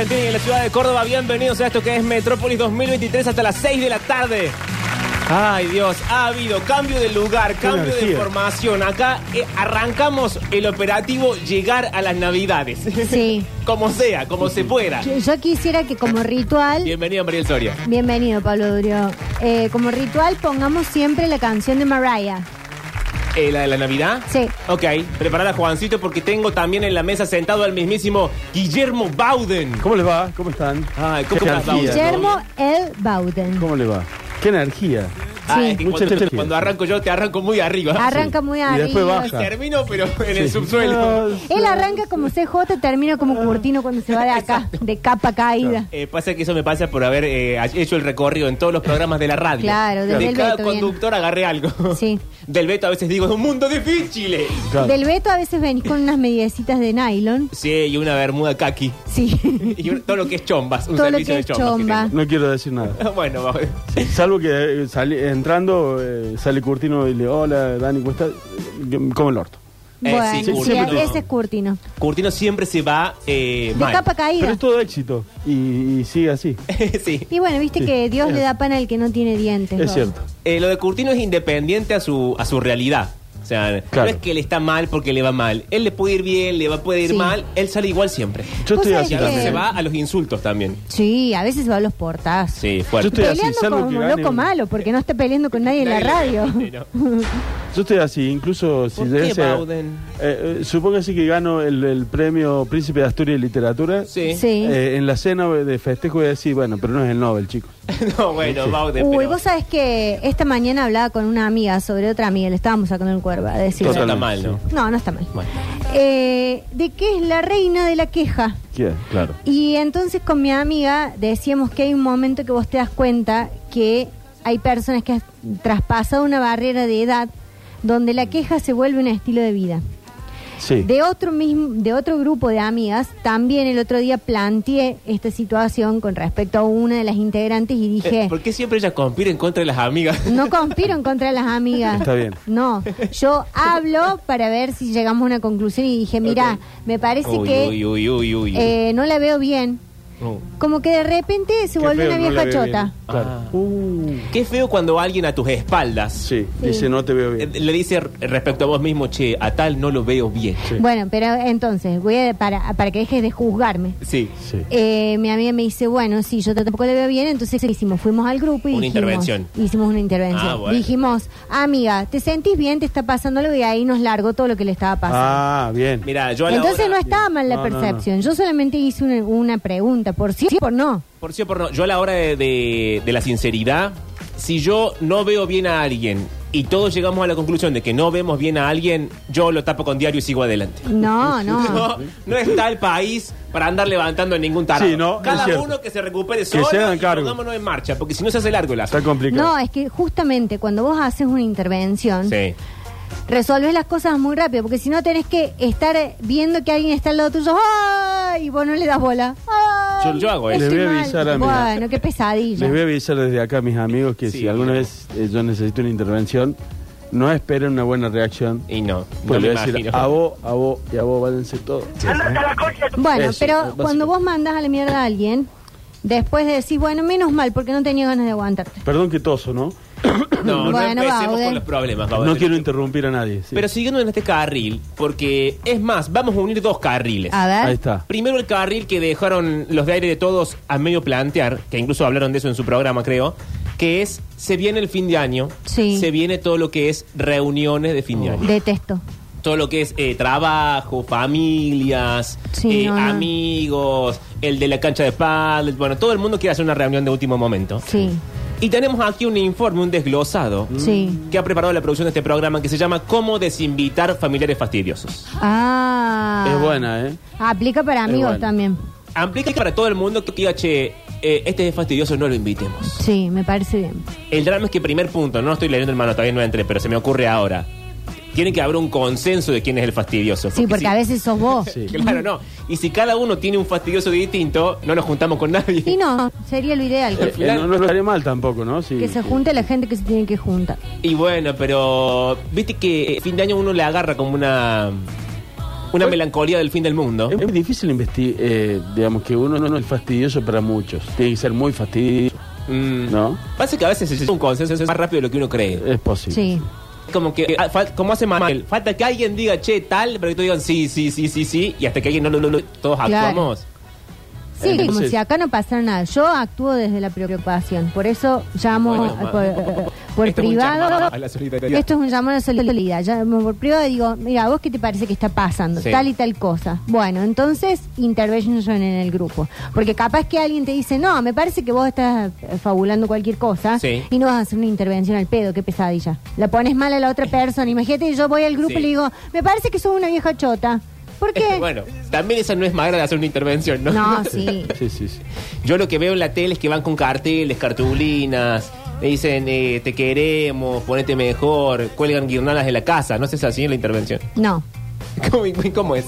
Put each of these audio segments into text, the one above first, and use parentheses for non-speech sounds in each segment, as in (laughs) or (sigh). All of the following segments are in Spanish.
Argentina y en la ciudad de Córdoba. Bienvenidos a esto que es Metrópolis 2023 hasta las 6 de la tarde. Ay Dios, ha habido cambio de lugar, cambio de información. Acá eh, arrancamos el operativo llegar a las navidades. Sí. (laughs) como sea, como se pueda. Yo, yo quisiera que como ritual, Bienvenido Mariel Soria. bienvenido Pablo Durio, Eh, como ritual pongamos siempre la canción de Mariah. Eh, ¿La de la Navidad? Sí. Ok, preparada Juancito porque tengo también en la mesa sentado al mismísimo Guillermo Bauden. ¿Cómo les va? ¿Cómo están? Ay, ¿cómo Qué estás, energía, Guillermo L. Bauden. ¿Cómo le va? ¿Qué energía? Ah, es que Mucha cuando, energía. cuando arranco yo te arranco muy arriba. Arranca muy Y arriba. después baja. Termino, pero en el Sí. subsuelo. No, Él arranca como CJ, termina como Curtino cuando se va de acá, de capa caída. Eh, pasa que eso me pasa por haber eh, hecho el recorrido en todos los programas de la radio. Claro, de del cada Beto, bien. conductor agarré algo. Sí. (laughs) Del Beto a veces digo, es un mundo difícil. Claro. Del Beto a veces venís con unas mediecitas de nylon. Sí, y una bermuda kaki. Sí. (laughs) Y un- todo lo que es chombas. Un Todo lo servicio que de es chombas. que chomba. No quiero decir nada. tengo. (laughs) bueno, va- Salvo que eh, salí- entrando eh, sale Curtino y le hola Dani, ¿cómo estás? Como el orto. Eh, bueno, sí, ese es Curtino. Curtino siempre se va eh, De mal. capa Pero caída. es todo éxito y, y sigue así. (laughs) sí. Y bueno, viste Sí. que Dios le da pan al que no tiene dientes. Es cierto. Eh, lo de Curtino es independiente a su, a su realidad. O sea, Claro. no es que él está mal porque le va mal. Él le puede ir bien, le va, puede ir Sí. mal. Él sale igual siempre. Yo estoy así Y a veces que- se va a los insultos también. Sí, a veces se va a los portazos. Sí, Yo fuerte. estoy así, Peleando salvo como que gane loco un- malo, porque no está peleando con nadie en la radio. No. (laughs) Yo estoy así, incluso si ¿Por qué, eh, eh, Supóngase que gano el, el premio Príncipe de Asturias de Literatura. Sí. Sí. eh, en la cena de festejo voy a decir, bueno, pero no es el Nobel, chicos. (laughs) no, bueno, Sí. Bauden, Uy, pero vos sabés que esta mañana hablaba con una amiga sobre otra amiga, le estábamos sacando el cuervo a decir. eso está mal, ¿no? No, no está mal. Bueno. Eh, de qué es la reina de la queja. ¿Quién? Claro. Y entonces con mi amiga decíamos que hay un momento que vos te das cuenta que hay personas que han traspasado una barrera de edad donde la queja se vuelve un estilo de vida. Sí. De otro mismo, de otro grupo de amigas, también el otro día planteé esta situación con respecto a una de las integrantes y dije, Eh, ¿Por qué siempre ella conspira en contra de las amigas? (laughs) no conspiro en contra de las amigas. Está bien. No, yo hablo para ver si llegamos a una conclusión y dije, mira, me parece Uy, que uy, uy. eh, no la veo bien. No. Como que de repente se Qué feo, una no la vieja veo chota. Claro. Ah. Uh, Qué feo cuando alguien a tus espaldas sí, Sí. dice no te veo eh, bien. le dice respecto a vos mismo, che, a tal no lo veo bien. Sí. Bueno, pero entonces, voy a, para, para que dejes de juzgarme. Sí. Sí. Eh, mi amiga me dice, bueno, sí, yo tampoco le veo bien, entonces ¿qué hicimos, fuimos al grupo y Una dijimos- intervención. Hicimos una intervención. Ah, bueno. Dijimos, amiga, ¿te sentís bien? ¿Te está pasando algo? Y ahí nos largó todo lo que le estaba pasando. Ah, bien. Mira, yo a la entonces hora, no estaba mal la No, no, no. percepción. Yo solamente hice una, una pregunta, por sí o por no. por sí o por no, yo a la hora de, de- de la sinceridad, si yo no veo bien a alguien y todos llegamos a la conclusión de que no vemos bien a alguien, yo lo tapo con diario y sigo adelante. No, (laughs) no. No, no está el país para andar levantando en ningún tarado. Sí, no, es Cada cierto. uno que se recupere Que solo se hagan y cargo. pongámonos en marcha, porque si no se hace largo el asunto. Está complicado. No, es que justamente cuando vos haces una intervención, Sí. Resolves las cosas muy rápido, porque si no tenés que estar viendo que alguien está al lado tuyo, ¡ay! Y vos no le das bola. ¡Ay! Yo- yo hago eso. estoy Les voy a avisar a Bueno, qué pesadilla. Les voy a avisar desde acá a mis amigos que Sí, si alguna vez eh, yo necesito una intervención, no esperen una buena reacción. Y no, Pues no le me voy a decir a vos, a vos y a vos, váyanse todos. Bueno, Eso, pero cuando vos mandas a la mierda a alguien, después de decir, bueno, menos mal, porque no tenía ganas de aguantarte. Perdón que toso, ¿no? (coughs) No, no empecemos con los problemas. No quiero interrumpir a nadie. sí. Pero siguiendo en este carril, porque es más, vamos a unir dos carriles. A ver. Ahí está. Primero el carril que dejaron los de aire de todos a medio plantear, que incluso hablaron de eso en su programa, creo, que es, se viene el fin de año, Sí. se viene todo lo que es reuniones de fin de año. Detesto. Todo lo que es eh, trabajo, familias, Sí, eh, no, no. amigos, el de la cancha de pádel, bueno, todo el mundo quiere hacer una reunión de último momento. Sí, Y tenemos aquí un informe, un desglosado, sí. que ha preparado la producción de este programa que se llama Cómo desinvitar familiares fastidiosos. Ah. Es buena, ¿eh? Aplica para amigos buena. también. Aplica para todo el mundo que diga, che, eh, este es fastidioso, no lo invitemos. Sí, me parece bien. El drama es que primer punto, no estoy leyendo el mano, todavía no entré, pero se me ocurre ahora. Tiene que haber un consenso de quién es el fastidioso. Sí, porque si- a veces sos vos. (laughs) Sí. Claro, no. Y si cada uno tiene un fastidioso distinto, no nos juntamos con nadie. Y no, sería lo ideal. Eh, eh, no, no estaría mal tampoco, ¿no? Sí. Que se junte la gente que se tiene que juntar. Y bueno, pero viste que eh, fin de año uno le agarra como una una melancolía del fin del mundo. Es muy difícil investigar, digamos que uno no es fastidioso para muchos. Tiene que ser muy fastidioso, Mm. ¿no? Pasa que a veces es un consenso es más rápido de lo que uno cree. Es posible. Sí. Como que, ah, como hace Manuel, falta que alguien diga, che, tal, pero que todos digan sí, sí, sí, sí, sí, y hasta que alguien no, no, no, no, todos Claro. actuamos. Sí, Entonces- como si acá no pasara nada. Yo actúo desde la preocupación. Por eso llamo Bueno, por, por Esto es privado. llamado a la solidaridad. Esto es un llamado a la solidaridad. Llamo por privado y digo, mira, ¿vos qué te parece que está pasando? Sí. Tal y tal cosa. Bueno, entonces intervention en el grupo. Porque capaz que alguien te dice, no, me parece que vos estás eh, fabulando cualquier cosa Sí. y no vas a hacer una intervención al pedo, qué pesadilla. La pones mal a la otra (laughs) persona. Imagínate yo voy al grupo Sí. y le digo, me parece que sos una vieja chota. ¿Por qué? (laughs) bueno, también esa no es manera de hacer una intervención, ¿no? No, (laughs) sí. Sí, sí, sí. Yo lo que veo en la tele es que van con carteles, cartulinas, le dicen, eh, te queremos, ponete mejor, cuelgan guirnaldas de la casa. No sé si es así la intervención. No. (laughs) ¿Cómo, cómo es?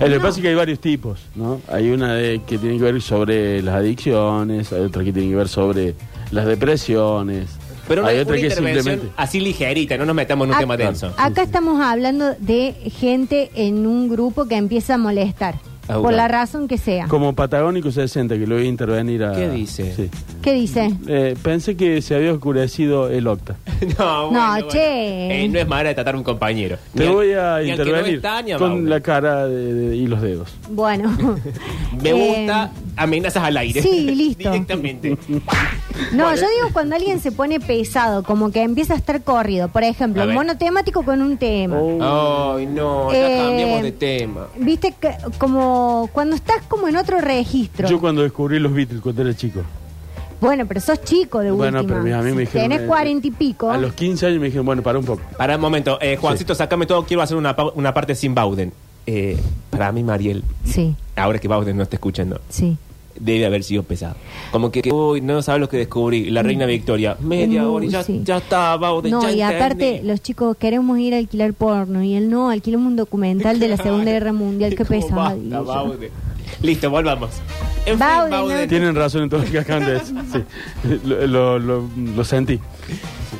Eh, Lo que pasa es que hay varios tipos, ¿no? Hay una de, que tiene que ver sobre las adicciones, hay otra que tiene que ver sobre las depresiones. Pero hay una, otra una que es intervención simplemente... así ligerita, no nos metamos en un Ac- tema denso. Acá estamos hablando de gente en un grupo que empieza a molestar. Ah, por la razón que sea. Como Patagónico 60, que lo voy a intervenir a... ¿Qué dice? Sí. ¿Qué dice? Eh, pensé que se había oscurecido el octa. (laughs) no, No, che. Eh, no es manera de tratar a un compañero. Te Ni al- voy a ni al que no intervenir está, ni a con Mauro. la cara de- de- y los dedos. Bueno. (laughs) Me Eh, gusta amenazas al aire. sí, (laughs) listo. Directamente. (laughs) No, Bueno. yo digo cuando alguien se pone pesado, como que empieza a estar corrido. Por ejemplo, monotemático con un tema. Oh. Ay, no, ya Eh, cambiamos de tema. Viste, que- como cuando estás como en otro registro. Yo cuando descubrí los Beatles cuando era chico. Bueno, pero sos chico de Bueno, última. pero a mí me Si dijeron... Tenés cuarenta y pico. A los 15 años me dijeron, bueno, para un poco. Para un momento, eh, Juancito, sacame todo, quiero hacer una, una parte sin Bauden. Eh, para mí, Mariel, Sí, ahora que Bauden no está escuchando, sí. debe haber sido pesado. Como que, que, uy, no sabes lo que descubrí. La reina Victoria, media Mm, hora y ya, sí. ya está, Bauden. No, ya y aparte, los chicos queremos ir a alquilar porno y él no, alquilamos un documental de la Segunda Guerra Mundial. Qué (laughs) ¿Cómo pesado. Listo, volvamos. En fin, Bauden, Tienen razón en todo lo que acaban de decir. Sí. Lo, lo- lo- lo sentí.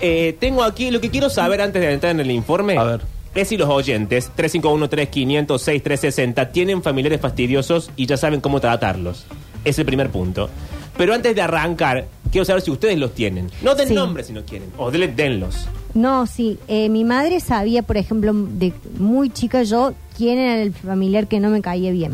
Eh, tengo aquí lo que quiero saber antes de entrar en el informe. A ver. Es si los oyentes, 351-3506-360, tienen familiares fastidiosos y ya saben cómo tratarlos. Es el primer punto. Pero antes de arrancar, quiero saber si ustedes los tienen. No den Sí. nombres si no quieren. O denlos. No, sí. eh, mi madre sabía, por ejemplo, de muy chica yo, quién era el familiar que no me caía bien.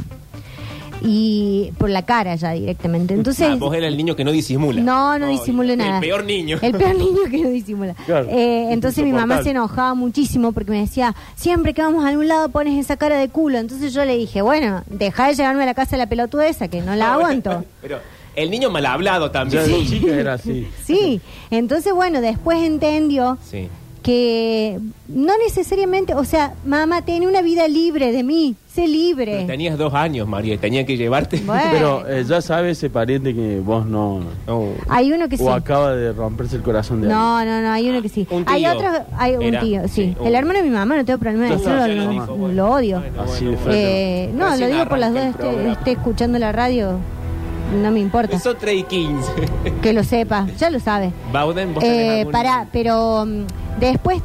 Y por la cara ya directamente. Entonces. Ah, vos eras el niño que no disimula. No, no disimulo el nada. peor niño. El peor niño que no disimula. (laughs) Claro. Eh, entonces mi mamá se enojaba muchísimo porque me decía, siempre que vamos a algún lado pones esa cara de culo. Entonces yo le dije, bueno, deja de llevarme a la casa de la pelotuda esa, que no la No, (laughs) aguanto. Pero el niño mal hablado también. Chica era así. Sí, entonces bueno, después entendió Sí. Que no necesariamente, o sea, mamá, tiene una vida libre de mí, sé Pero libre. tenías dos años, María, y tenía que llevarte. Bueno. (laughs) Pero eh, ya sabe ese pariente que vos no... No. Hay uno que sí. O acaba de romperse el corazón de alguien. No, no, no, hay uno que sí. Un Hay otro, hay un Era, tío, sí. sí, un- El hermano de mi mamá, no tengo problema de Ya decirlo, está, ya lo, lo dijo, bueno. lo odio. Bueno, Así bueno, de bueno. Eh, no, Recién lo digo por las arranca dos, el esté, programa. esté escuchando la radio, no me importa. Son 3 y 15. Que lo sepa, ya lo sabe. Bauden, vos tenés Eh, algún- para, pero mm, después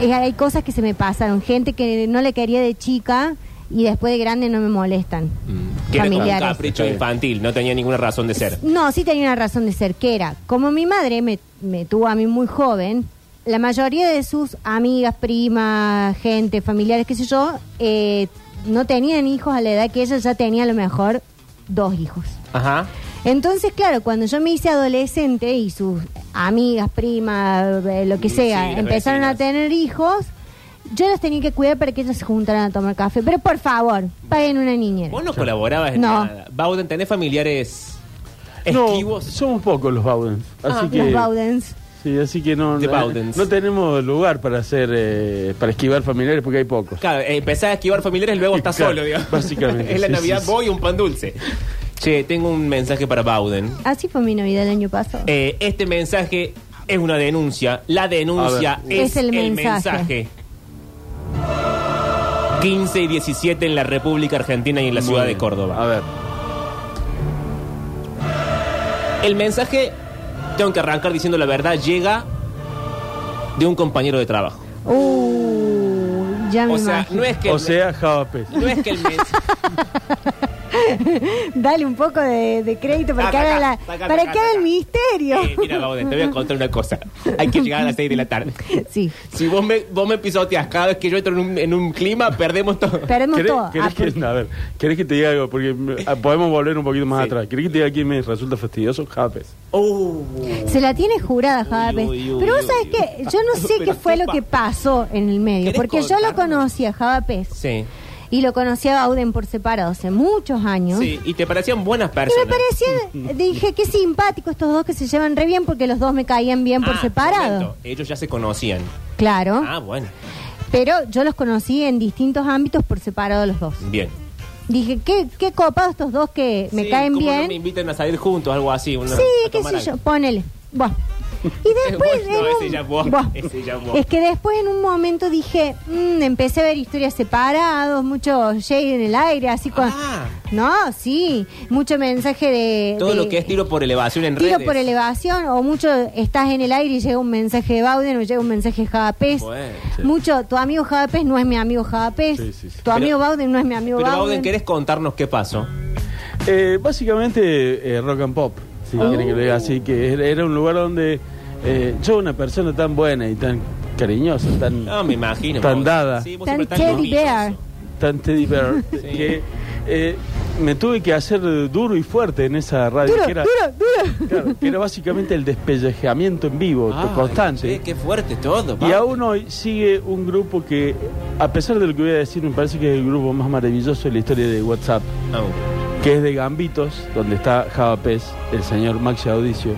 eh, hay cosas que se me pasaron. Gente que no le quería de chica y después de grande no me molestan. Mm, que era un Familiares. capricho infantil, no tenía ninguna razón de ser. No, sí tenía una razón de ser, que era, como mi madre me, me tuvo a mí muy joven, la mayoría de sus amigas, primas, gente, familiares, qué sé yo, eh, no tenían hijos a la edad que ella ya tenía a lo mejor dos hijos. Ajá. Entonces, claro, cuando yo me hice adolescente y sus amigas, primas, eh, lo que sea, empezaron a tener hijos, yo las tenía que cuidar para que ellas se juntaran a tomar café. Pero por favor, paguen una niñera. Vos no colaborabas en No. nada. Bauden, ¿tenés familiares No, esquivos? somos pocos los Bowdens. Así Ah, que... Los Baudens. Sí, así que no, no, Bowdens. no tenemos lugar para hacer, eh, para esquivar familiares porque hay pocos. Claro, eh, empezás a esquivar familiares y luego (laughs) estás Claro, solo, digamos. básicamente, (laughs) es la sí, Navidad, sí. voy y un pan dulce. Che, tengo un mensaje para Bauden. Así fue mi Navidad el año pasado. Eh, este mensaje es una denuncia. La denuncia A ver. es, Es el el, mensaje. mensaje. 15 y 17 en la República Argentina y en la Muy ciudad de. Córdoba. A ver. El mensaje, tengo que arrancar diciendo la verdad, llega de un compañero de trabajo. Uh, Ya me O sea, imagino. no es que O sea, Java Pez. no es que el mes- (laughs) (laughs) Dale un poco de, de crédito para Ah, que haga, la, para que haga el saca. misterio. Eh, mira, Bauden, te voy a contar una cosa. Hay que llegar a las 6 de la tarde. (laughs) Sí, Si vos me, vos me pisoteas cada vez que yo entro en un, en un clima, perdemos todo. perdemos ¿Querés, todo. querés Ah, que, por- a ver, ¿querés que te diga algo? Porque mm, ah, podemos volver un poquito más Sí. atrás. ¿Querés que te diga quién me resulta fastidioso? Java Pez. Oh. Se la tiene jurada, uy, Pero vos uy, sabés uy. que yo no (laughs) sé qué fue lo que pa- pasó en el medio. ¿Querés Porque yo lo contarnos? conocí a Java Pez Sí. Y lo conocí a Bauden por separado hace muchos años. Sí, y te parecían buenas Y personas. me parecían, (laughs) dije, qué simpático estos dos que se llevan re bien porque los dos me caían bien por Ah, separado. momento, Ellos ya se conocían. Claro. Ah, bueno. Pero yo los conocí en distintos ámbitos por separado los dos. Bien. Dije, qué, qué copados estos dos que me Sí, caen ¿cómo bien. No me invitan a salir juntos, algo así. una- Sí, qué sé yo, ponele. Buah. Y (laughs) después. No, en ese ya vos, Buah. ese ya vos. Es que después en un momento dije, mm, empecé a ver historias separados, mucho shade en el aire, así con. Ah. No, sí, mucho mensaje de. Todo de- lo que es tiro por elevación en Tiro redes. por elevación, o mucho estás en el aire y llega un mensaje de Bauden o llega un mensaje de Javapés. Bueno, sí. Mucho, tu amigo Javapés no es mi amigo Javapés. Sí, sí, sí. Tu Pero- amigo Bauden no es mi amigo Pero Bauden. Bauden, ¿querés contarnos qué pasó? Eh, básicamente eh, rock and pop, si Oh. quieren que lo diga así, que era un lugar donde eh, yo, una persona tan buena y tan cariñosa, tan, No, me imagino. Tan vos. dada. Sí, vos Tan siempre teddy bear. tan teddy bear, (laughs) que eh, me tuve que hacer duro y fuerte en esa radio, Duro, que, era, duro, duro. claro, que era básicamente el despellejamiento en vivo, Ay, constante. che, qué fuerte todo. Y aún hoy sigue un grupo que, a pesar de lo que voy a decir, me parece que es el grupo más maravilloso de la historia de WhatsApp, Oh. que es de Gambitos, donde está Java Pez, el señor Maxi Audicio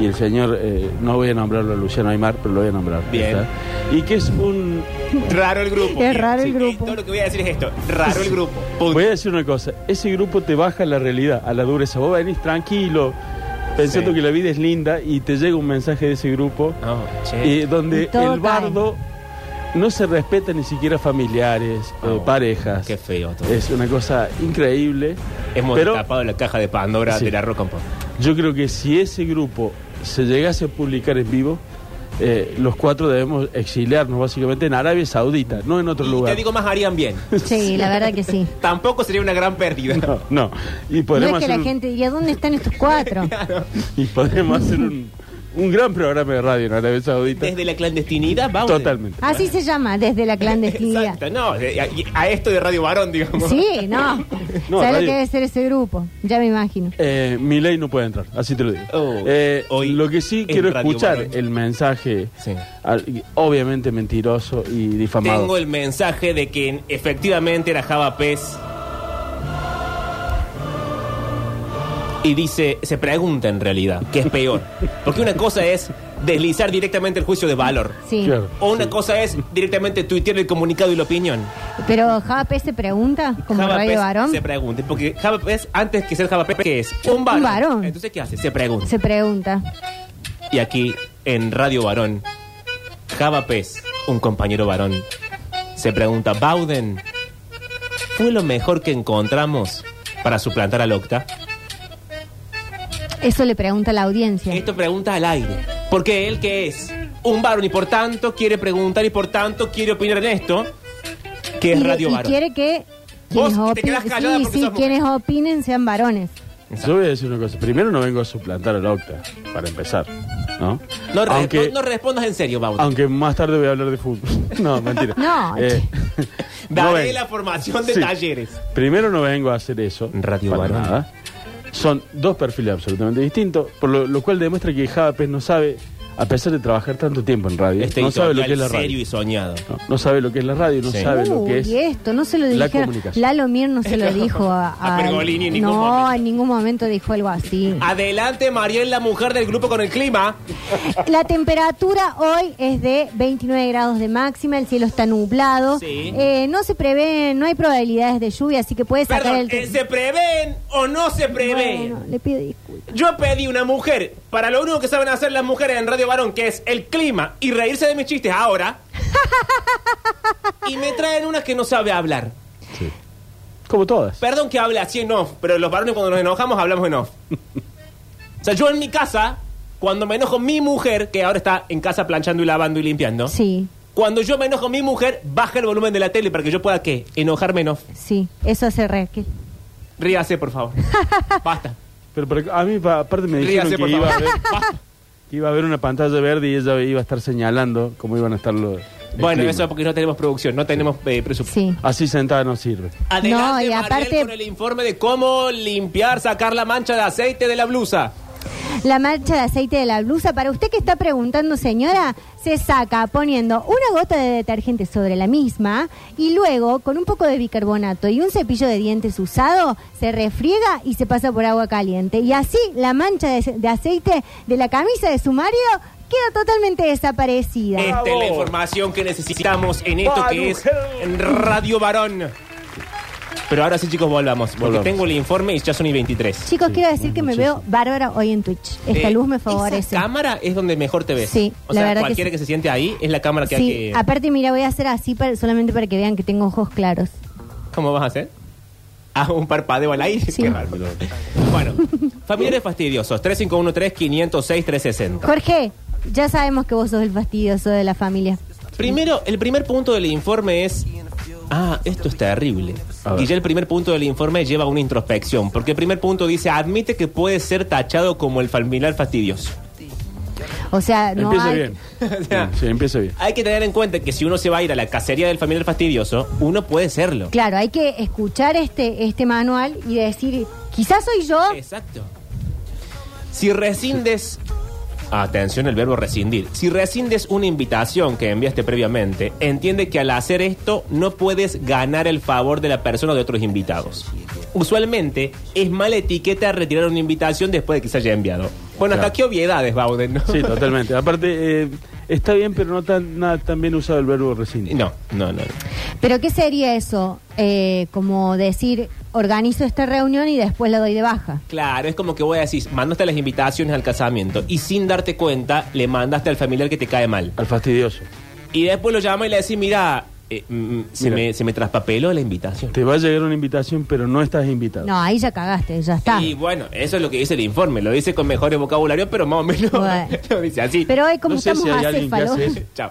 y el señor, eh, no voy a nombrarlo a Luciano Aymar, pero lo voy a nombrar. Bien. ¿está? Y que es un... Raro el grupo. Es raro el Sí, grupo. Todo lo que voy a decir es esto. Raro el grupo. Punto. Voy a decir una cosa, ese grupo te baja a la realidad, a la dureza. Vos venís tranquilo, pensando Sí. que la vida es linda y te llega un mensaje de ese grupo, No, che. y donde Y todo el bardo no se respeta ni siquiera familiares, eh, parejas. Qué feo todo. Es una cosa increíble. Hemos pero tapado la caja de Pandora Sí. de la rock and pop. yo creo que si ese grupo se llegase a publicar en vivo, eh, los cuatro debemos exiliarnos básicamente en Arabia Saudita, no en otro Y lugar. te digo más, harían bien. (laughs) Sí, la verdad que sí. (laughs) Tampoco sería una gran pérdida. No, no. Y No podremos es que la hacer un- gente diría, ¿dónde están estos cuatro? (laughs) Y podremos hacer un, un gran programa de radio en Arabia Saudita. Desde la clandestinidad, vamos. Totalmente. Así se llama, desde la clandestinidad. Exacto, no, a, a esto de Radio Varón, digamos. Sí, no. (laughs) No, ¿Sabes lo que debe ser ese grupo? Ya me imagino. Eh, mi ley no puede entrar, así te lo digo. Oh, Eh, hoy lo que sí quiero Radio escuchar, Varón. el mensaje, Sí. al- obviamente mentiroso y difamado. Tengo el mensaje de que efectivamente era Java Pez. Y dice, se pregunta en realidad, ¿qué es peor? Porque una cosa es deslizar directamente el juicio de valor. Sí. Claro. O una cosa es directamente tuitear el comunicado y la opinión. Pero Java P se pregunta, como Java Radio Varón, Se pregunta. Porque Java Pez, antes que ser Java Pez, ¿qué es? Un varón. varón. Entonces, ¿qué hace? Se pregunta. se pregunta. Y aquí, en Radio Varón, Java Pez, un compañero varón, se pregunta, ¿Bauden fue lo mejor que encontramos para suplantar al Octa? Eso le pregunta a la audiencia. Esto pregunta al aire. Porque él que es un varón y por tanto quiere preguntar y por tanto quiere opinar en esto, que es y, Radio y Varón. quiere que Vos quienes, te quedás callada sí, porque sí, sos mujer. quienes opinen sean varones. Yo voy a decir una cosa. Primero no vengo a suplantar al Octa, para empezar. ¿no? No, re- aunque, no- no respondas en serio, Bauden. aunque más tarde voy a hablar de fútbol. (laughs) no, mentira. No, Eh, (laughs) no Daré vengo. la formación de Sí. talleres. Primero no vengo a hacer eso. Radio para Varón. nada. Son dos perfiles absolutamente distintos, por lo, cual demuestra que Java Pez no sabe, a pesar de trabajar tanto tiempo en radio, Este no sabe lo que es la serio radio. y soñado. No, no sabe lo que es la radio, no Sí. sabe lo que es. Uy, esto no se lo la dijeron. comunicación. Lalo Mir no se lo dijo a, A Pergolini en ningún No, momento. en ningún momento dijo algo así. Adelante, Mariel, la mujer del grupo con el clima. La temperatura hoy es de 29 grados de máxima, el cielo está nublado. Sí. Eh, no se prevé, no hay probabilidades de lluvia, así que puede sacar Perdón, el... eh, ¿se prevén o no se prevén? Bueno, le pido disculpas. Yo pedí una mujer para lo único que saben hacer las mujeres en Radio Varón, que es el clima y reírse de mis chistes ahora. (laughs) y me traen una que no sabe hablar. Sí. Como todas. Perdón que hable así en off, pero los varones cuando nos enojamos hablamos en off. (laughs) o sea, yo en mi casa, cuando me enojo mi mujer, que ahora está en casa planchando y lavando y limpiando, Sí. Cuando yo me enojo mi mujer, baja el volumen de la tele para que yo pueda, ¿qué? Enojar menos. Sí, eso hace Raquel. Ríase, por favor. (laughs) Basta. Pero, pero a mí, pa- aparte, me dijeron Ríase, que por iba, a favor. haber, Basta. Que iba a haber una pantalla verde y ella iba a estar señalando cómo iban a estar los. Bueno, clima. eso es porque no tenemos producción, no tenemos eh, presupuesto. Sí. Así sentada no sirve. Adelante, No, y Mariel, aparte- con el informe de cómo limpiar, sacar la mancha de aceite de la blusa. La mancha de aceite de la blusa, para usted que está preguntando, señora, se saca poniendo una gota de detergente sobre la misma y luego con un poco de bicarbonato y un cepillo de dientes usado se refriega y se pasa por agua caliente. Y así la mancha de, de aceite de la camisa de su marido queda totalmente desaparecida. Esta es la información que necesitamos en esto que es en Radio Varón. Pero ahora sí, chicos, volvamos. Porque Volvamos. tengo el informe y ya son y 23. Chicos, quiero decir que me veo bárbara hoy en Twitch. Esta Eh, luz me Esa favorece. cámara es donde mejor te ves. Sí, o la sea, verdad que cualquiera sí. que, se siente ahí es la cámara que Sí, hay que. aparte, mira, voy a hacer así para- solamente para que vean que tengo ojos claros. ¿Cómo vas a hacer? (laughs) Ah, un parpadeo al aire. Sí. Qué bárbaro. Bueno, familiares fastidiosos. 3513-506-360. Jorge, ya sabemos que vos sos el fastidioso de la familia. Primero, el primer punto del informe es. Ah, esto es terrible. Y ya el primer punto del informe lleva una introspección. Porque el primer punto dice: admite que puede ser tachado como el familiar fastidioso. O sea, no empieza hay... bien. (laughs) O sea, Sí, empieza bien. Hay que tener en cuenta que si uno se va a ir a la cacería del familiar fastidioso, uno puede serlo. Claro, hay que escuchar este, este manual y decir, quizás soy yo. Exacto. Si rescindes. Atención el verbo rescindir. Si rescindes una invitación que enviaste previamente, entiende que al hacer esto no puedes ganar el favor de la persona o de otros invitados. Usualmente es mala etiqueta retirar una invitación después de que se haya enviado. Bueno, hasta qué obviedades, Bauden, ¿no? Sí, totalmente. Aparte, eh, está bien, pero no tan, nada, tan bien usado el verbo rescindir. No, no, no. Pero ¿qué sería eso? Eh, como decir, organizo esta reunión y después la doy de baja. Claro, es como que voy a decir, mandaste las invitaciones al casamiento y sin darte cuenta le mandaste al familiar que te cae mal. Al fastidioso. Y después lo llama y le decís, mira, eh, mm, se, Mira. me, se me traspapeló la invitación. Te va a llegar una invitación, pero no estás invitado. No, ahí ya cagaste, ya está. Y bueno, eso es lo que dice el informe. Lo dice con mejores vocabulario, pero más o menos Bueno. (laughs) lo dice así. Pero hoy como No sé estamos si hay alguien que acéfalos... hace eso. Chao.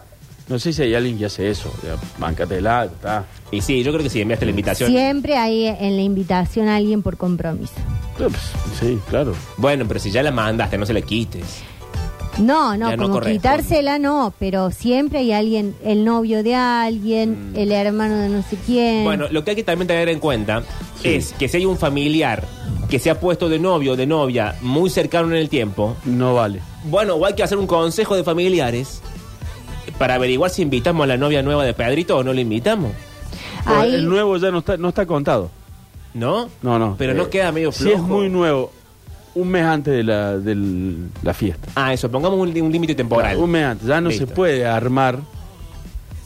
No sé si hay alguien que hace eso. Ya, Báncatela, está. Y sí, yo creo que si enviaste la invitación. Siempre hay en la invitación a alguien por compromiso. Pues, sí, claro. Bueno, pero si ya la mandaste, no se la quites. No, no, Ya no como corresponde. quitársela no, pero siempre hay alguien, el novio de alguien, el hermano de no sé quién. Mm. Bueno, lo que hay que también tener en cuenta Sí. es que si hay un familiar que se ha puesto de novio o de novia muy cercano en el tiempo, No vale. bueno, o hay que hacer un consejo de familiares para averiguar si invitamos a la novia nueva de Pedrito o no le invitamos. Ahí- El nuevo ya no está, no está contado. ¿No? No, no. Pero no Eh, queda medio Si flojo. es muy nuevo, un mes antes de la, del- la fiesta. Ah, eso, pongamos un, un límite temporal. Claro, un mes antes. Ya no Listo. se puede armar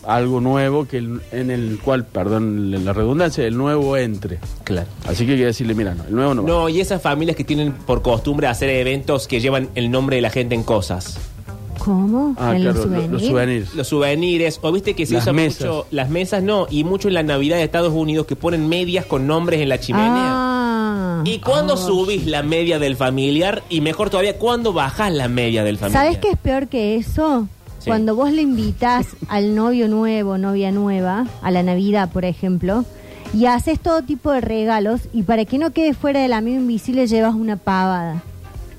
algo nuevo que el- en el cual, perdón la redundancia, el nuevo entre. Claro. Así que hay que decirle, mira, no, el nuevo no. va. No, y esas familias que tienen por costumbre hacer eventos que llevan el nombre de la gente en cosas. ¿Cómo? Ah, ¿En claro, los souvenirs. Los souvenirs, o viste que se Las usa mesas. mucho. Las mesas no, y mucho en la Navidad de Estados Unidos que ponen medias con nombres en la chimenea. Ah. ¿Y cuándo subís la media del familiar? Y mejor todavía, ¿cuándo bajás la media del familiar? ¿Sabes qué es peor que eso? Sí. Cuando vos le invitas (laughs) al novio nuevo, novia nueva, a la Navidad, por ejemplo, y haces todo tipo de regalos, y para que no quede fuera del amigo invisible llevas una pavada.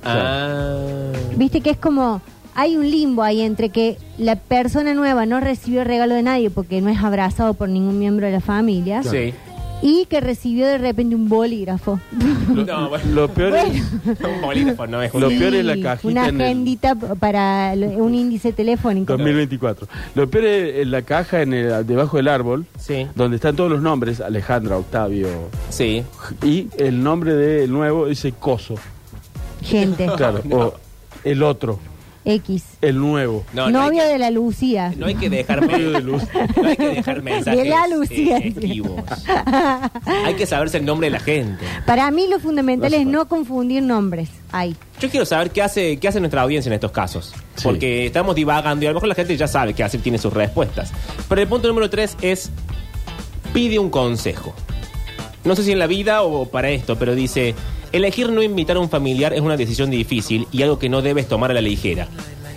Ah. Viste que es como, hay un limbo ahí entre que la persona nueva no recibió regalo de nadie porque no es abrazado por ningún miembro de la familia, Sí. y que recibió de repente un bolígrafo. (laughs) No, bueno. Lo peor es, un bolígrafo no es un- Lo peor es la cajita Una en el- agendita para lo- un índice telefónico. 2024. Lo peor es en la caja en el- debajo del árbol, Sí. donde están todos los nombres, Alejandra, Octavio, Sí. y el nombre del nuevo dice Coso. Gente, Claro, (laughs) o el otro, X. el nuevo. No, no hay Novio que- de la Lucía. No hay que dejar Medio de luz. (laughs) No hay que dejar mensajes De la Lucía. eh, esquivos. (laughs) Hay que saberse el nombre de la gente. Para mí lo fundamental es no confundir nombres. Ahí. Yo quiero saber qué hace, qué hace nuestra audiencia en estos casos. Sí. Porque estamos divagando y a lo mejor la gente ya sabe qué hacer, tiene sus respuestas. Pero el punto número tres es pide un consejo. No sé si en la vida o para esto, pero dice, elegir no invitar a un familiar es una decisión difícil y algo que no debes tomar a la ligera.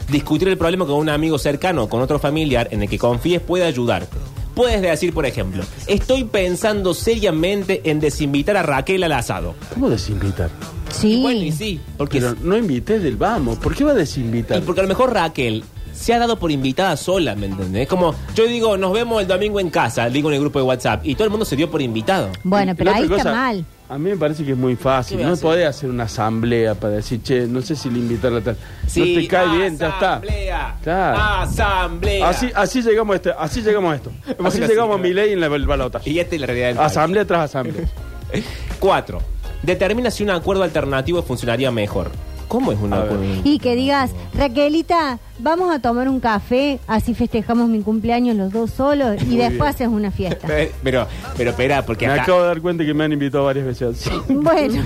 Discutir el problema con un amigo cercano o con otro familiar en el que confíes puede ayudarte. Puedes decir, por ejemplo, estoy pensando seriamente en desinvitar a Raquel al asado. ¿Cómo desinvitar? Sí. Y bueno, y sí, porque, Pero no invité del vamos. ¿Por qué va a desinvitar? y porque a lo mejor Raquel se ha dado por invitada sola, ¿me entendés? Como yo digo, nos vemos el domingo en casa, digo en el grupo de WhatsApp, y todo el mundo se dio por invitado. Bueno, Y pero la ahí otra está cosa, mal. A mí me parece que es muy ¿Qué fácil. No podés hacer una asamblea para decir, che, no sé si le invitar a tal. no te cae bien, ya está. Asamblea. Claro. Asamblea. Así, así llegamos a este, así llegamos a esto. (laughs) Así sí, llegamos a mi ley en la, el balotaje. Y esta es la realidad del país. Asamblea tras asamblea. (laughs) Cuatro. Determina si un acuerdo alternativo funcionaría mejor. ¿Cómo es un A ver. acuerdo? Y que digas, Raquelita, vamos a tomar un café, así festejamos mi cumpleaños los dos solos y Muy después haces una fiesta. Pero, pero espera, porque Me acá... acabo de dar cuenta que me han invitado varias veces. (laughs) Bueno,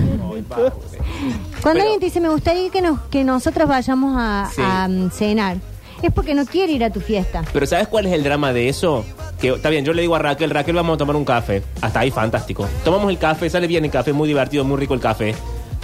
cuando Pero- alguien te dice, me gustaría que, nos, que nosotros vayamos a, Sí. a, mm, cenar, es porque no quiere ir a tu fiesta. Pero ¿sabes cuál es el drama de eso? Que está bien, yo le digo a Raquel, Raquel, vamos a tomar un café. Hasta ahí, fantástico. Tomamos el café, sale bien el café, muy divertido, muy rico el café.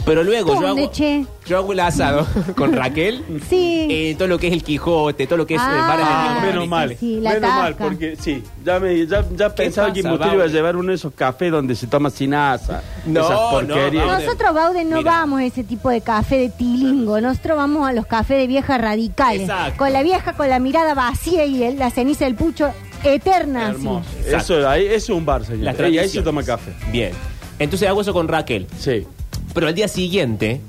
Pero luego yo ¿Dónde, hago, che? yo hago el asado (laughs) con Raquel. Sí. eh, todo lo que es el Quijote, todo lo que es eh, Ah, de Ah, menos mal, sí, la menos mal, porque sí, ya, me, ya, ya pensaba que pasa, iba a llevar uno de esos cafés donde se toma sin asa. No, esas no, porquerías. Nosotros, Bauden, no Mira. vamos a ese tipo de café de tilingo. Nosotros vamos a los cafés de viejas radicales. Exacto. Con la vieja con la mirada vacía y el- la ceniza del pucho eterna. así. Hermoso. Exacto. Eso, ahí, eso es un bar, señor. Las Y ahí se tradiciones. toma café. Bien. Entonces hago eso con Raquel. Sí. Pero al día siguiente,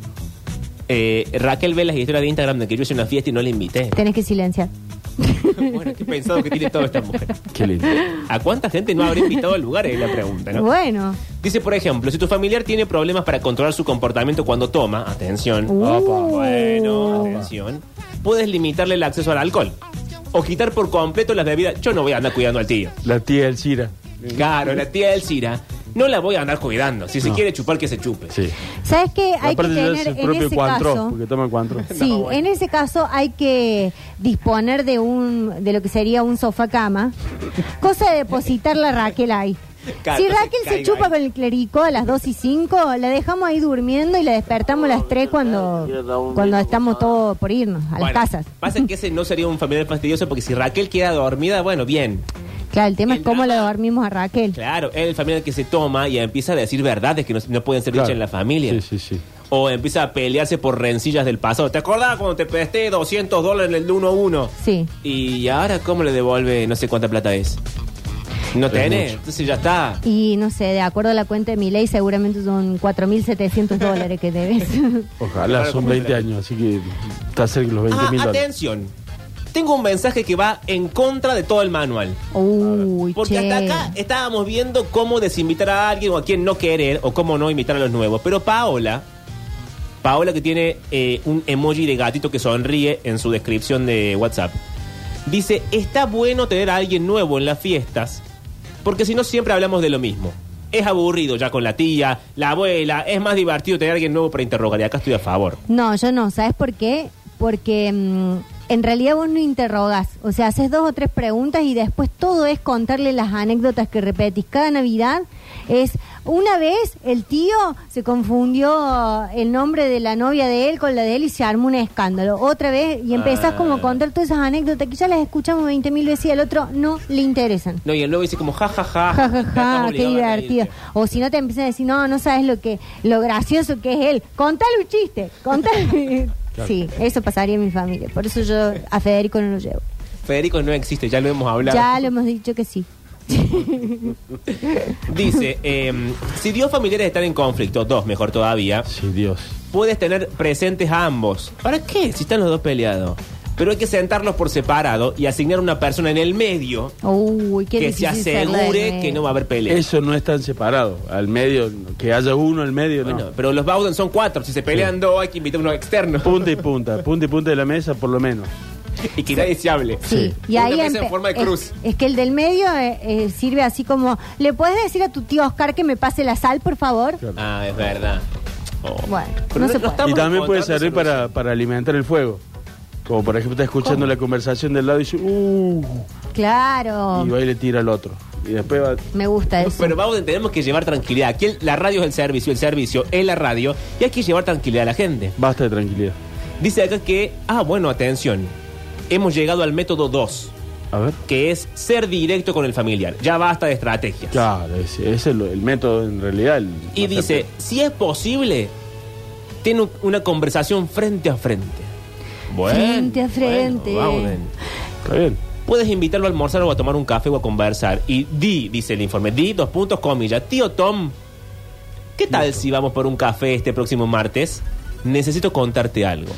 eh, Raquel ve las historias de Instagram de que yo hice una fiesta y no la invité. Tenés que silenciar. (laughs) bueno, qué pensado que tiene toda esta mujer. Qué lindo. ¿A cuánta gente no habrá invitado al lugar? Es la pregunta, ¿no? Bueno. Dice, por ejemplo, si tu familiar tiene problemas para controlar su comportamiento cuando toma, atención, Uh. Opa, bueno, atención, puedes limitarle el acceso al alcohol. O quitar por completo las bebidas. Yo no voy a andar cuidando al tío. La tía Elcira. Claro, la tía Elcira no la voy a andar cuidando. Si se No. quiere chupar, que se chupe. Sí. ¿Sabes qué? Hay que Aparte tener el en propio ese Cointreau, caso. porque toma Cointreau. (laughs) Sí, No, bueno. en ese caso hay que disponer de un de lo que sería un sofá cama. Cosa de depositar la Raquel ahí. Claro, si Raquel se caiga chupa ahí. con el clerico a las 2 y 5, la dejamos ahí durmiendo y la despertamos a las 3 cuando, cuando estamos todos por irnos a las Bueno, casas. Pasa que ese no sería un familiar fastidioso porque si Raquel queda dormida, bueno, bien. Claro, el tema el es cómo drama- le dormimos a Raquel. Claro, es el familiar que se toma y empieza a decir verdades que no, no pueden ser dichas en la familia. Sí, sí, sí. O empieza a pelearse por rencillas del pasado. ¿Te acordás cuando te presté 200 dólares en el 1-1? Sí. Y ahora, ¿cómo le devuelve? No sé cuánta plata es. No tenés, mucho. entonces ya está. Y no sé, de acuerdo a la cuenta de mi ley, seguramente son 4.700 dólares que debes. Ojalá, Claro, son como 20 será. años, así que está cerca de los 20 Ah, mil dólares. atención. Tengo un mensaje que va en contra de todo el manual. Uy, Porque che. hasta acá estábamos viendo cómo desinvitar a alguien o a quien no querer o cómo no invitar a los nuevos. Pero Paola, Paola que tiene eh, un emoji de gatito que sonríe en su descripción de WhatsApp, dice, está bueno tener a alguien nuevo en las fiestas, porque si no siempre hablamos de lo mismo. Es aburrido ya con la tía, la abuela, es más divertido tener a alguien nuevo para interrogar y acá estoy a favor. No, yo no. ¿Sabes por qué? Porque mm, en realidad vos no interrogás. O sea, haces dos o tres preguntas y después todo es contarle las anécdotas que repetís. Cada Navidad es. Una vez el tío se confundió el nombre de la novia de él con la de él y se armó un escándalo. Otra vez y empezás Ah. como a contar todas esas anécdotas que ya las escuchamos 20 mil veces y al otro no le interesan. No, y el nuevo dice como ja ja ja. Ja, ja, ja, qué divertido. O si no te empiezan a decir, no, no sabes lo que lo gracioso que es él. Contale un chiste, contale. (laughs) Sí, eso pasaría en mi familia. Por eso yo a Federico no lo llevo. Federico no existe, ya lo hemos hablado. Ya lo hemos dicho que sí. (laughs) Dice, em, si dos familiares están en conflicto, dos mejor todavía, Sí, Dios. puedes tener presentes a ambos. ¿Para qué? Si están los dos peleados. Pero hay que sentarlos por separado y asignar una persona en el medio Uy, qué que se difícil de asegure que no va a haber pelea. Eso no es tan separado. Al medio, que haya uno al medio, Bueno, no. pero los Bowden son cuatro. Si se pelean Sí. dos, hay que invitar uno externo. Punta y punta, punta y punta de la mesa, por lo menos. (laughs) y que nadie se hable. Sí, y Una ahí mesa en empe- forma de cruz. Es, es que el del medio eh, eh, sirve así como, ¿le puedes decir a tu tío Oscar que me pase la sal, por favor? Claro. Ah, es verdad. Oh. Bueno, Pero no se puede. estamos Y también puede encontrando servir para, solución. para alimentar el fuego. Como por ejemplo, está escuchando ¿Cómo? la conversación del lado y dice, uh, Claro, y va y le tira al otro. Y después va. me gusta eso. Pero Bowden tenemos que llevar tranquilidad. Aquí el- la radio es el servicio, el servicio es la radio y hay que llevar tranquilidad a la gente. Basta de tranquilidad. Dice acá que, ah, bueno, atención, hemos llegado al método 2, A ver. que es ser directo con el familiar. Ya basta de estrategias. Claro, ese, ese es lo- el método en realidad. el Y dice, si es posible, ten una conversación frente a frente. Bueno, Frente a frente. bueno. Está bien. Puedes invitarlo a almorzar o a tomar un café o a conversar. Y di, dice el informe, di, dos puntos, comillas. Tío Tom, ¿qué tal si vamos por un café este próximo martes? Necesito contarte algo.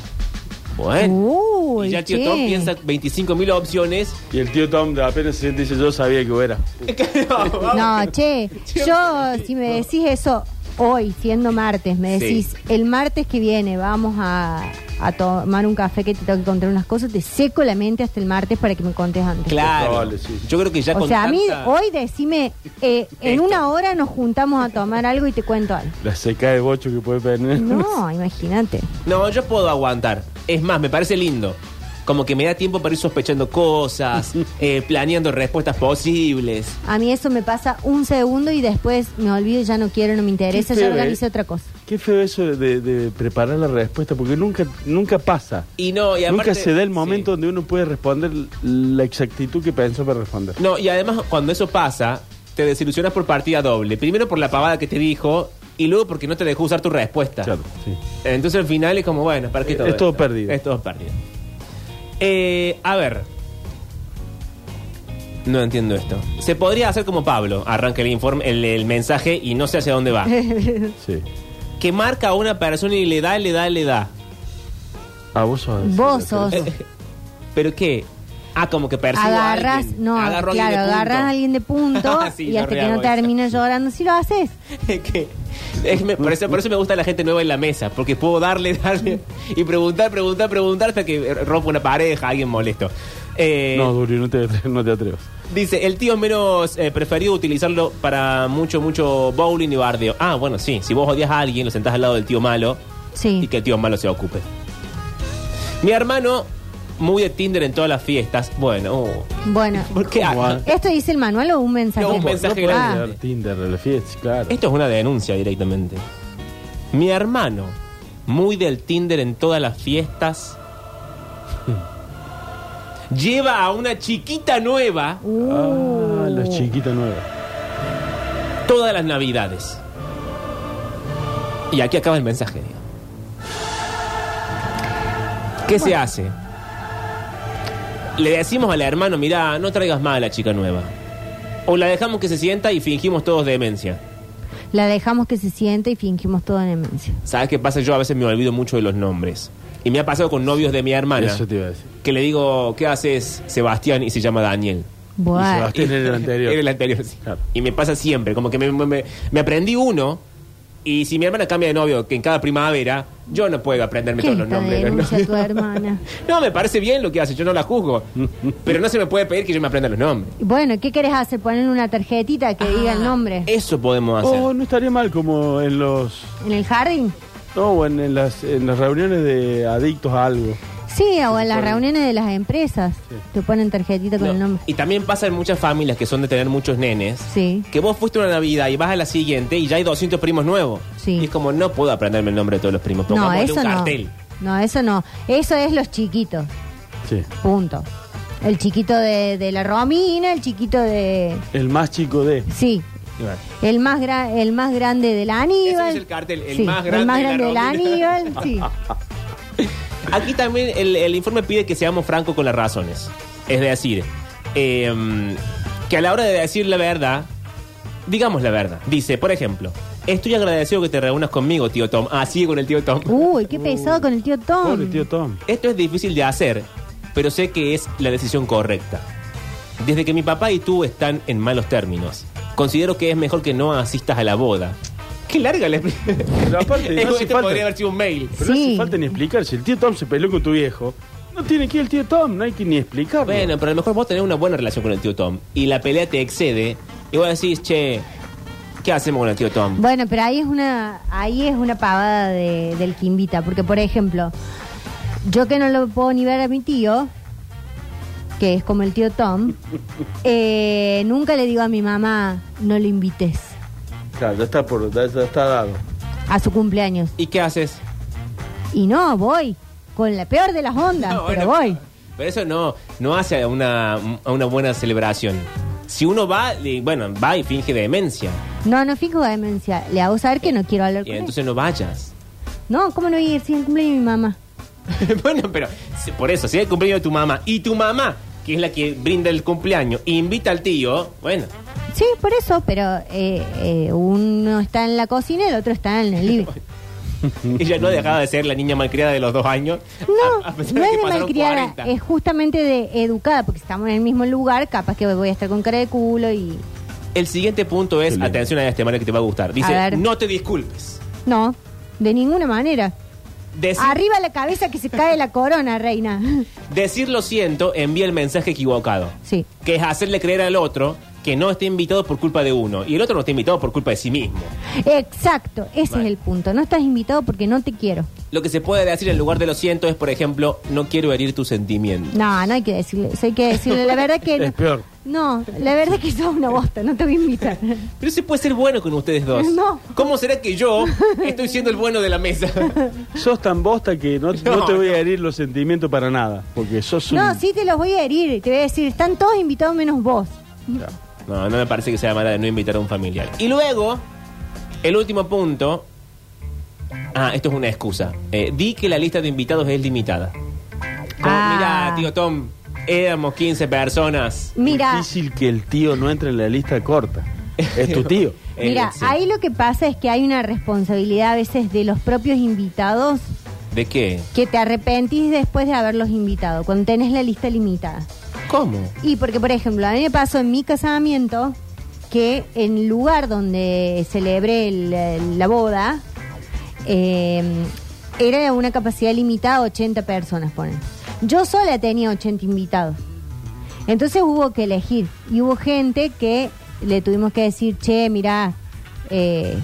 Bueno. Uy, y ya tío che. Tom piensa 25 mil opciones. Y el tío Tom de apenas se siente dice, yo sabía que era. No, (laughs) che, yo, si me decís eso hoy, siendo martes, me decís, Sí. el martes que viene vamos a, a tomar un café que te tengo que contar unas cosas, te seco la mente hasta el martes para que me contes antes. Claro. Yo creo que ya O con sea, a mí tanta- hoy decime, eh, en Esto. una hora nos juntamos a tomar algo y te cuento algo. La seca de bocho que puede tener. No, (laughs) imagínate. No, yo puedo aguantar. Es más, me parece lindo. Como que me da tiempo para ir sospechando cosas, (laughs) eh, planeando respuestas posibles. A mí eso me pasa un segundo y después me olvido y ya no quiero, no me interesa, Qué ya feo, organicé ¿eh? otra cosa. Qué feo eso de, de preparar la respuesta, porque nunca, nunca pasa. Y no, y nunca se da el sí. momento donde uno puede responder la exactitud que pensó para responder. No, y además cuando eso pasa, te desilusionas por partida doble. Primero por la pavada que te dijo y luego porque no te dejó usar tu respuesta. Claro, sí. Entonces al final es como, bueno, ¿para qué Es todo todo esto? perdido. Es todo perdido. Eh, a ver. No entiendo esto. Se podría hacer como Pablo, arranca el informe, el, el mensaje y no sé hacia dónde va. (laughs) sí. Que marca a una persona y le da, le da, le da. Ah, vos sos. Vos sos. (laughs) ¿Pero qué? Ah, como que persigo a Agarras, alguien. no, Agarro a alguien claro, de punto. agarras a alguien de punto (laughs) Sí, y hasta que no termines llorando, si lo haces. (laughs) es me- por, eso, por eso me gusta la gente nueva en la mesa, porque puedo darle, darle y preguntar, preguntar, preguntar hasta que rompa una pareja, alguien molesto. Eh, No, Duri, no te, no te atrevas. Dice, el tío menos eh, preferido utilizarlo para mucho, mucho bowling y bardeo. Ah, bueno, sí, si vos odias a alguien, lo sentás al lado del tío malo Sí. y que el tío malo se ocupe. Mi hermano, muy de Tinder en todas las fiestas. Bueno, oh, Bueno, ¿por qué? ¿Cómo Ah, va? ¿esto dice el manual o un mensaje? No, un mensaje no puedes grande. Ah, Tinder la fiesta, claro. Esto es una denuncia directamente. Mi hermano, muy del Tinder en todas las fiestas, lleva a una chiquita nueva uh. Ah, la chiquita nueva. todas las navidades. Y aquí acaba el mensaje. digo. ¿Qué se hace? Le decimos al hermano, mira, no traigas más a la chica nueva. O la dejamos que se sienta y fingimos todos demencia. La dejamos que se siente y fingimos toda demencia. ¿Sabes qué pasa? Yo a veces me olvido mucho de los nombres. Y me ha pasado con novios de mi hermana. Eso te iba a decir. Que le digo, ¿qué haces, Sebastián? Y se llama Daniel. Bueno, Sebastián era el anterior. Era el anterior, sí. Claro. Y me pasa siempre, como que me, me- me aprendí uno. Y si mi hermana cambia de novio, que en cada primavera, yo no puedo aprenderme ¿qué todos los nombres. de los denuncia novios. tu (laughs) hermana? No, me parece bien lo que hace, yo no la juzgo. Pero no se me puede pedir que yo me aprenda los nombres. Bueno, ¿qué querés hacer? Poner una tarjetita que diga el nombre Eso podemos hacer. Oh, no estaría mal como en los. en el jardín. No, o en, en las, en las reuniones de adictos a algo. Sí, o en las reuniones de las empresas. Sí. Te ponen tarjetita con No, el nombre. Y también pasa en muchas familias que son de tener muchos nenes. Sí. Que vos fuiste una Navidad y vas a la siguiente y ya hay 200 primos nuevos. Sí. Y es como, no puedo aprenderme el nombre de todos los primos. No, Pongámosle eso un no. cartel. No, eso no. Eso es los chiquitos. Sí. Punto. El chiquito de, de la Romina, el chiquito de... El más chico de. Sí. El más, gra- el más grande del Aníbal. Ese es el cartel, el Sí, más grande El más de la grande del. Aníbal, sí. (laughs) Aquí también el, el informe pide que seamos francos con las razones. Es decir, eh, que a la hora de decir la verdad, digamos la verdad. Dice, por ejemplo, estoy agradecido que te reúnas conmigo, tío Tom. Ah, sigue con el tío Tom. Uy, qué pesado con el tío Tom. Pobre tío Tom. Esto es difícil de hacer, pero sé que es la decisión correcta. Desde que mi papá y tú están en malos términos, considero que es mejor que no asistas a la boda. Qué larga la Pero aparte, (laughs) no hace Esto falta- podría haber sido un mail. Pero no Sí. hace falta ni explicar. Si el tío Tom se peleó con tu viejo, no tiene que ir el tío Tom, no hay que ni explicarlo. Bueno, pero a lo mejor vos tenés una buena relación con el tío Tom y la pelea te excede y vos decís, che, ¿qué hacemos con el tío Tom? Bueno, pero ahí es una, ahí es una pavada de- del que invita, porque por ejemplo, yo que no lo puedo ni ver a mi tío, que es como el tío Tom, eh, nunca le digo a mi mamá, no lo invites Claro, ya está, por, ya, está dado. a su cumpleaños. ¿Y qué haces? Y no, voy. con la peor de las ondas, (laughs) No, pero bueno, voy. Pero eso no, no hace a una, a una buena celebración. Si uno va, le- bueno, va y finge demencia. No, no fijo demencia. Le hago saber que no quiero hablar Y con él. entonces no vayas. No, ¿cómo no voy a ir si es el cumpleaños de mi mamá? (laughs) bueno, pero si- por eso, si es el cumpleaños de tu mamá y tu mamá, que es la que brinda el cumpleaños, invita al tío, bueno, Sí, por eso, pero eh, eh, uno está en la cocina y el otro está en el (laughs) living. (laughs) ella no dejaba de ser la niña malcriada de los dos años. No, a- a pesar no de es de malcriada, 40. es justamente de educada, porque estamos en el mismo lugar, capaz que voy a estar con cara de culo y... El siguiente punto es, atención a este Mario que te va a gustar. Dice, A ver. no te disculpes. No, de ninguna manera. Decir, Arriba la cabeza que se cae la corona, reina. decir lo siento envía el mensaje equivocado. Sí. Que es hacerle creer al otro que no está invitado por culpa de uno. Y el otro no está invitado por culpa de sí mismo. Exacto, ese Vale. es el punto. No estás invitado porque no te quiero. Lo que se puede decir en lugar de lo siento es, por ejemplo, no quiero herir tus sentimientos. No, no hay que decirle eso, hay que decirle la verdad que... (laughs) Es peor. No, la verdad que sos una bosta, no te voy a invitar. (laughs) Pero se puede ser bueno con ustedes dos. No. ¿Cómo será que yo (laughs) estoy siendo el bueno de la mesa? Sos tan bosta que no, no No, te voy no. a herir los sentimientos para nada. Porque sos un. No, sí te los voy a herir, te voy a decir, están todos invitados menos vos. No, no me parece que sea manera de no invitar a un familiar. Y luego, el último punto. Ah, esto es una excusa. Eh, di que la lista de invitados es limitada. Como, Ah. Mira, tío Tom, éramos 15 personas. Mira, Difícil que el tío no entre en la lista corta. Es tu tío. (laughs) Eh, mira, sí. ahí lo que pasa es que hay una responsabilidad a veces de los propios invitados ¿De qué? que te arrepentís después de haberlos invitado, cuando tenés la lista limitada. ¿Cómo? Y porque, por ejemplo, a mí me pasó en mi casamiento que en el lugar donde celebré el- la boda, eh, era una capacidad limitada, 80 personas, ponen. Yo sola tenía 80 invitados. Entonces hubo que elegir. Y hubo gente que le tuvimos que decir, che, mira, eh,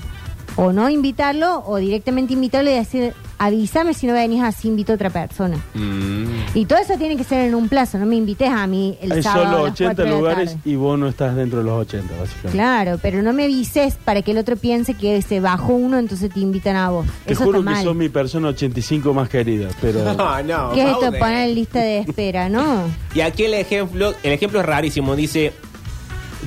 o no invitarlo, o directamente invitarlo y decir, avísame si no venís así, invito a otra persona. Mm. Y todo eso tiene que ser en un plazo, no me invites a mí el Hay sábado. solo a las 80 cuatro de la lugares tarde. y vos no estás dentro de los 80, básicamente. Claro, pero no me avises para que el otro piense que se bajó uno, entonces te invitan a vos. Te eso juro está que sos mi persona 85 más querida, pero (laughs) No, no. ¿Qué es esto poner en lista de espera, no? (laughs) Y aquí el ejemplo, el ejemplo es rarísimo. Dice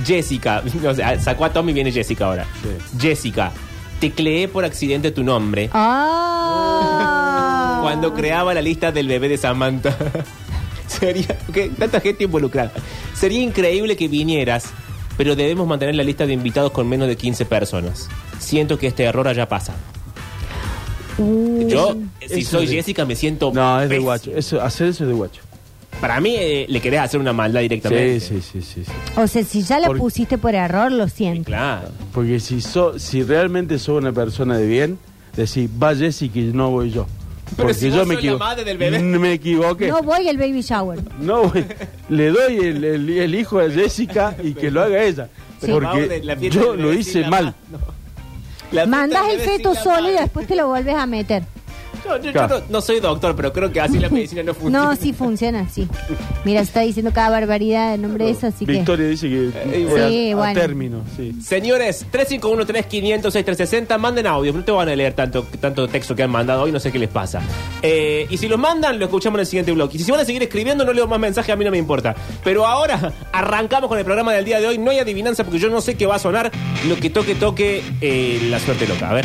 Jessica, (laughs) o sea, sacó a Tommy y viene Jessica ahora. Sí. Jessica, tecleé por accidente tu nombre Ah. cuando creaba la lista del bebé de Samantha. (laughs) Sería, ¿qué? tanta gente involucrada. Sería increíble que vinieras, pero debemos mantener la lista de invitados con menos de 15 personas. Siento que este error haya pasado. Uh. Yo, si soy de- Jessica, me siento. no, es de guacho. Eso, hacer eso es de guacho. Para mí, eh, le querés hacer una maldad directamente. Sí, sí, sí, sí, sí. O sea, si ya la Por- pusiste por error, lo siento. Claro. Porque si so, si realmente sos una persona de bien, decís, va Jessica y no voy yo. Pero Porque si yo vos sos la equivo- madre del bebé. (laughs) Me equivoqué. No voy al baby shower. No, voy. le doy el, el- el hijo a Jessica y que lo haga ella. Sí. Porque La fiesta yo del lo bebé hice la mal. mano. (laughs) La fiesta Mandás del el bebé sin feto la solo y mano. después te lo volvés a meter. Yo, yo- yo Claro. no, no soy doctor, pero creo que así la medicina no funciona. No, sí funciona, sí. Mira, se está diciendo cada barbaridad en nombre de eso, así que... Victoria dice que Eh, fue a- sí, a, bueno. término. Sí. Señores, 351-3500-6360, manden audio. No te van a leer tanto, tanto texto que han mandado hoy, no sé qué les pasa. Eh, y si los mandan, lo escuchamos en el siguiente blog. Y si se van a seguir escribiendo, no leo más mensajes, a mí no me importa. Pero ahora (laughs) arrancamos con el programa del día de hoy. No hay adivinanza porque yo no sé qué va a sonar. Lo que toque, toque, eh, la suerte loca. A ver.